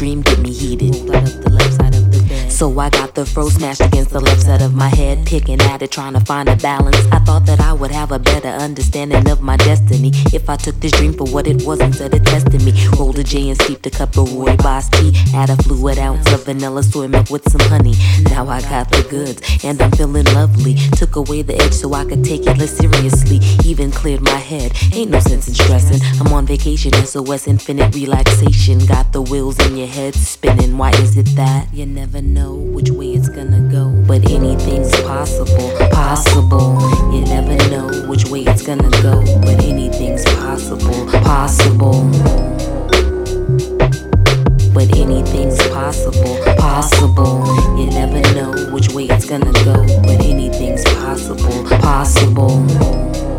dream I got the fro smashed against the left side of my head, picking at it, trying to find a balance. I thought that I would have a better understanding of my destiny if I took this dream for what it was instead of testing me. Rolled a J and steeped a cup of rooibos tea. Add a fluid ounce of vanilla soy milk with some honey. Now I got the goods and I'm feeling lovely. Took away the edge so I could take it less seriously. Even cleared my head. Ain't no sense in stressing. I'm on vacation, SOS infinite relaxation. Got the wheels in your head spinning. Why is it that you never know which way it's gonna go? But anything's possible, possible. You never know which way it's gonna go. But anything's possible, possible. But anything's possible, possible. You never know which way it's gonna go. But anything's possible, possible.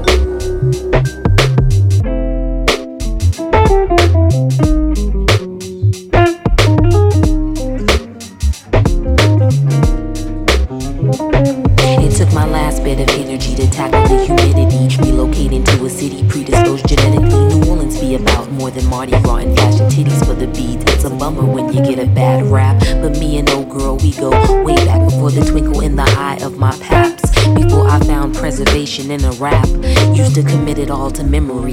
All to memory.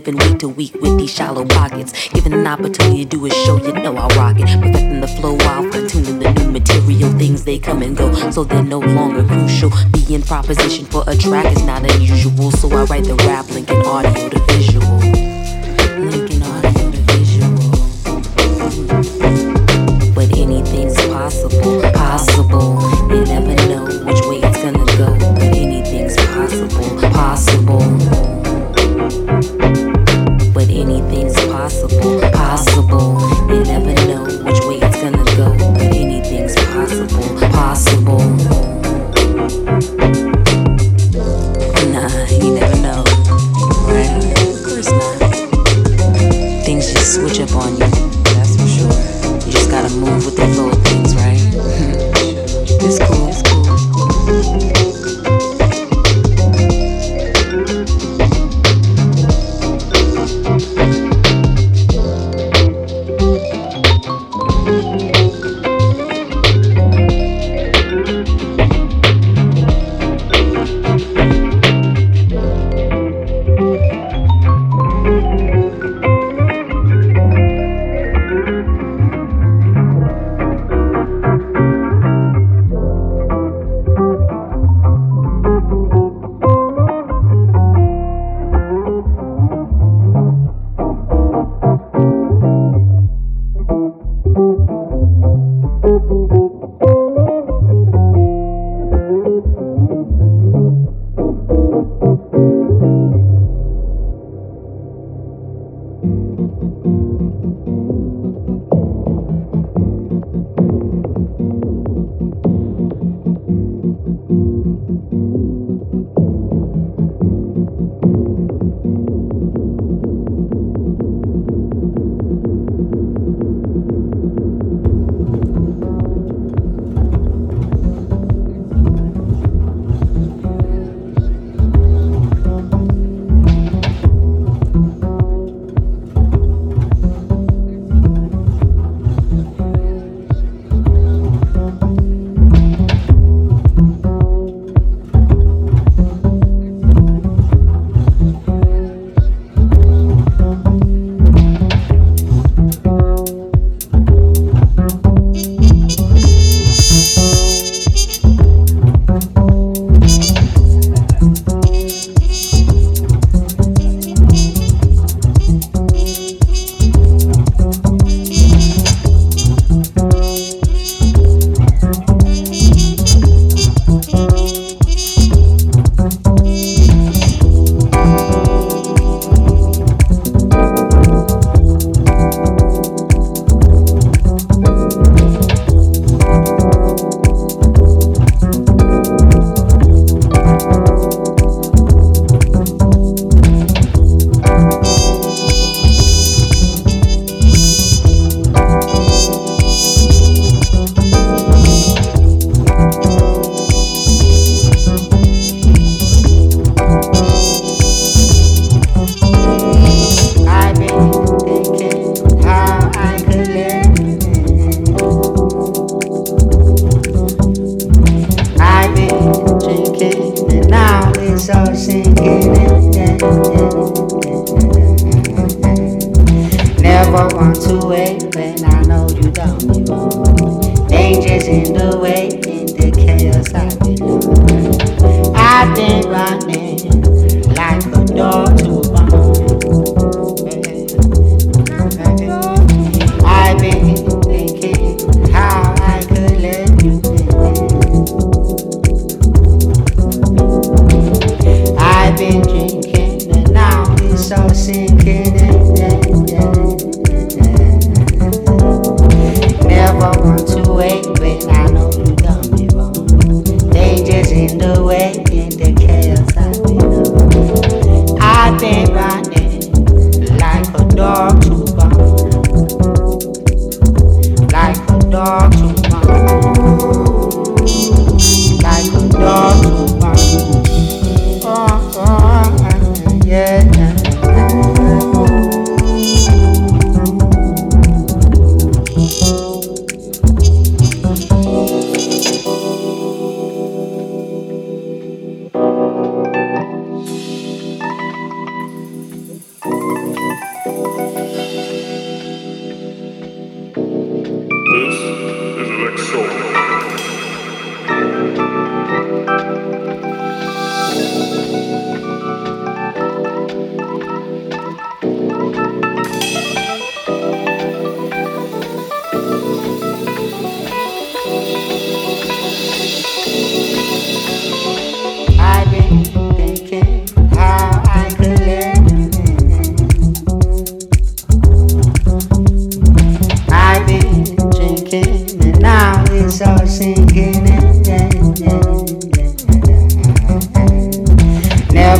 Living week to week with these shallow pockets. Given an opportunity to do a show, you know I'll rock it. Perfecting the flow while fine tuning the new material. Things they come and go, so they're no longer crucial. Being proposition for a track is not unusual, so I write the rap, visual. Linking audio to visual. But anything's possible, possible. You never know which way it's gonna go. But anything's possible, possible.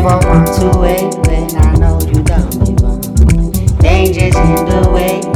never want to wait when I know you don't? but they Danger's in the way.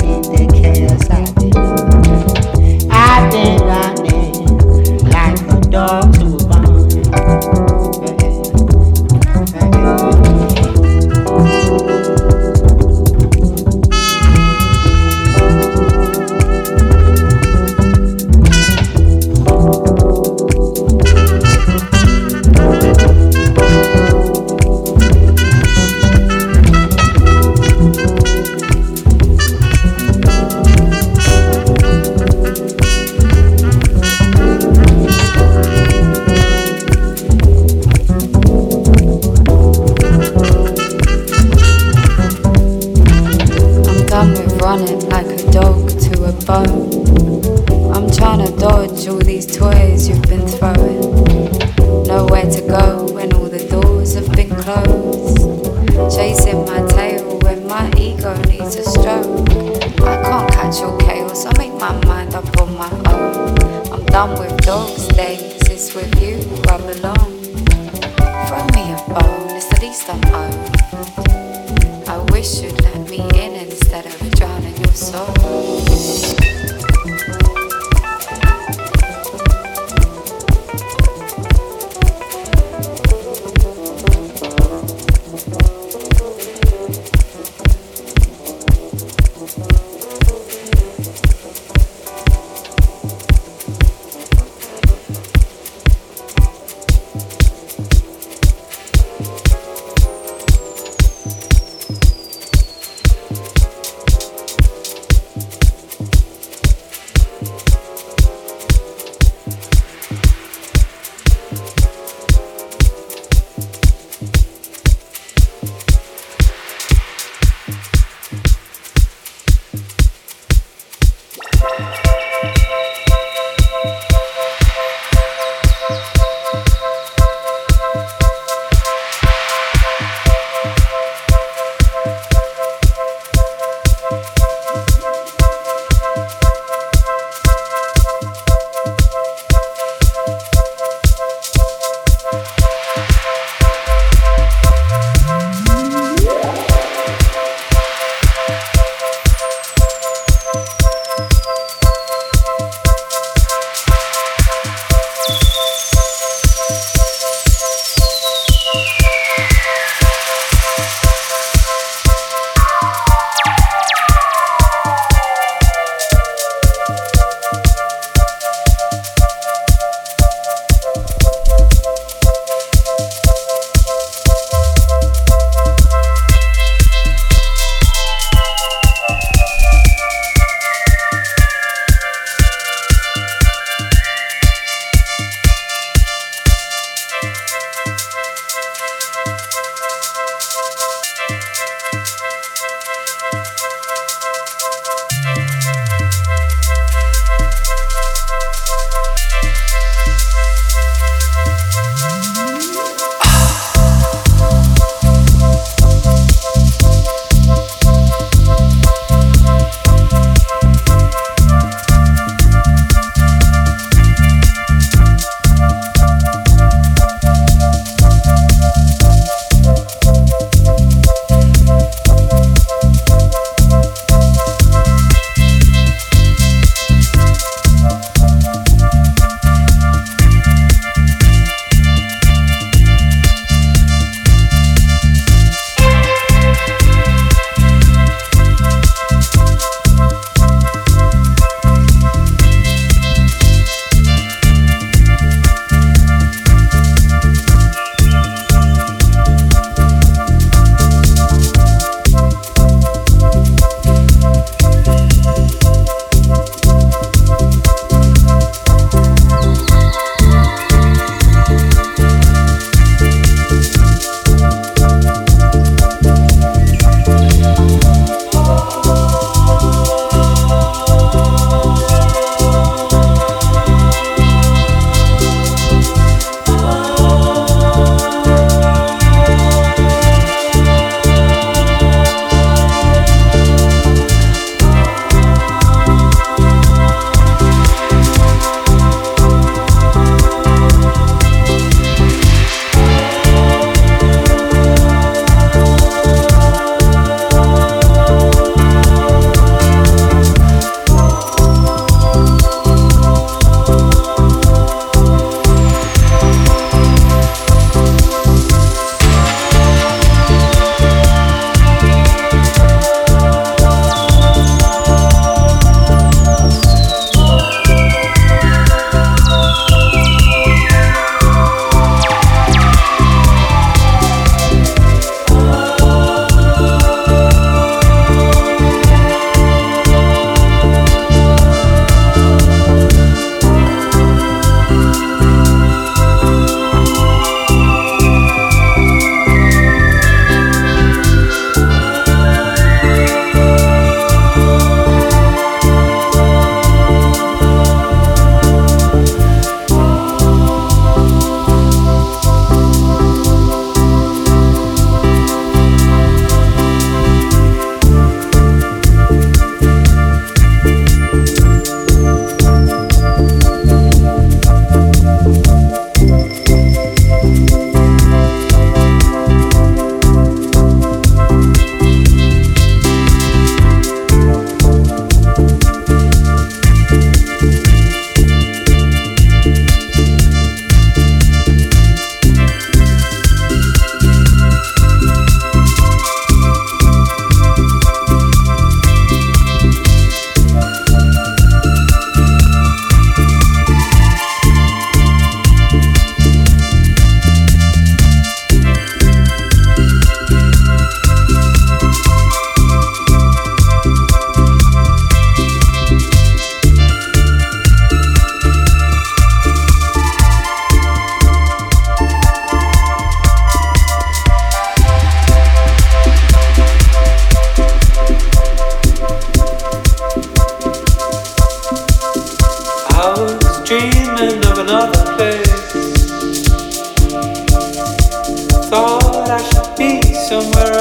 No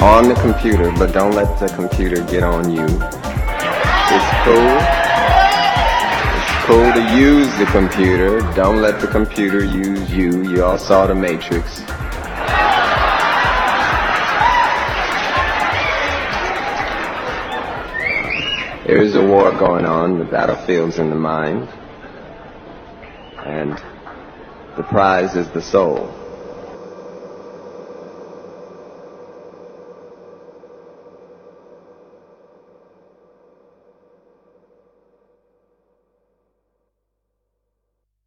on the computer, but don't let the computer get on you. It's cool. It's cool to use the computer. Don't let the computer use you. You all saw the Matrix. There is a war going on. The battlefield's in the mind. And the prize is the soul.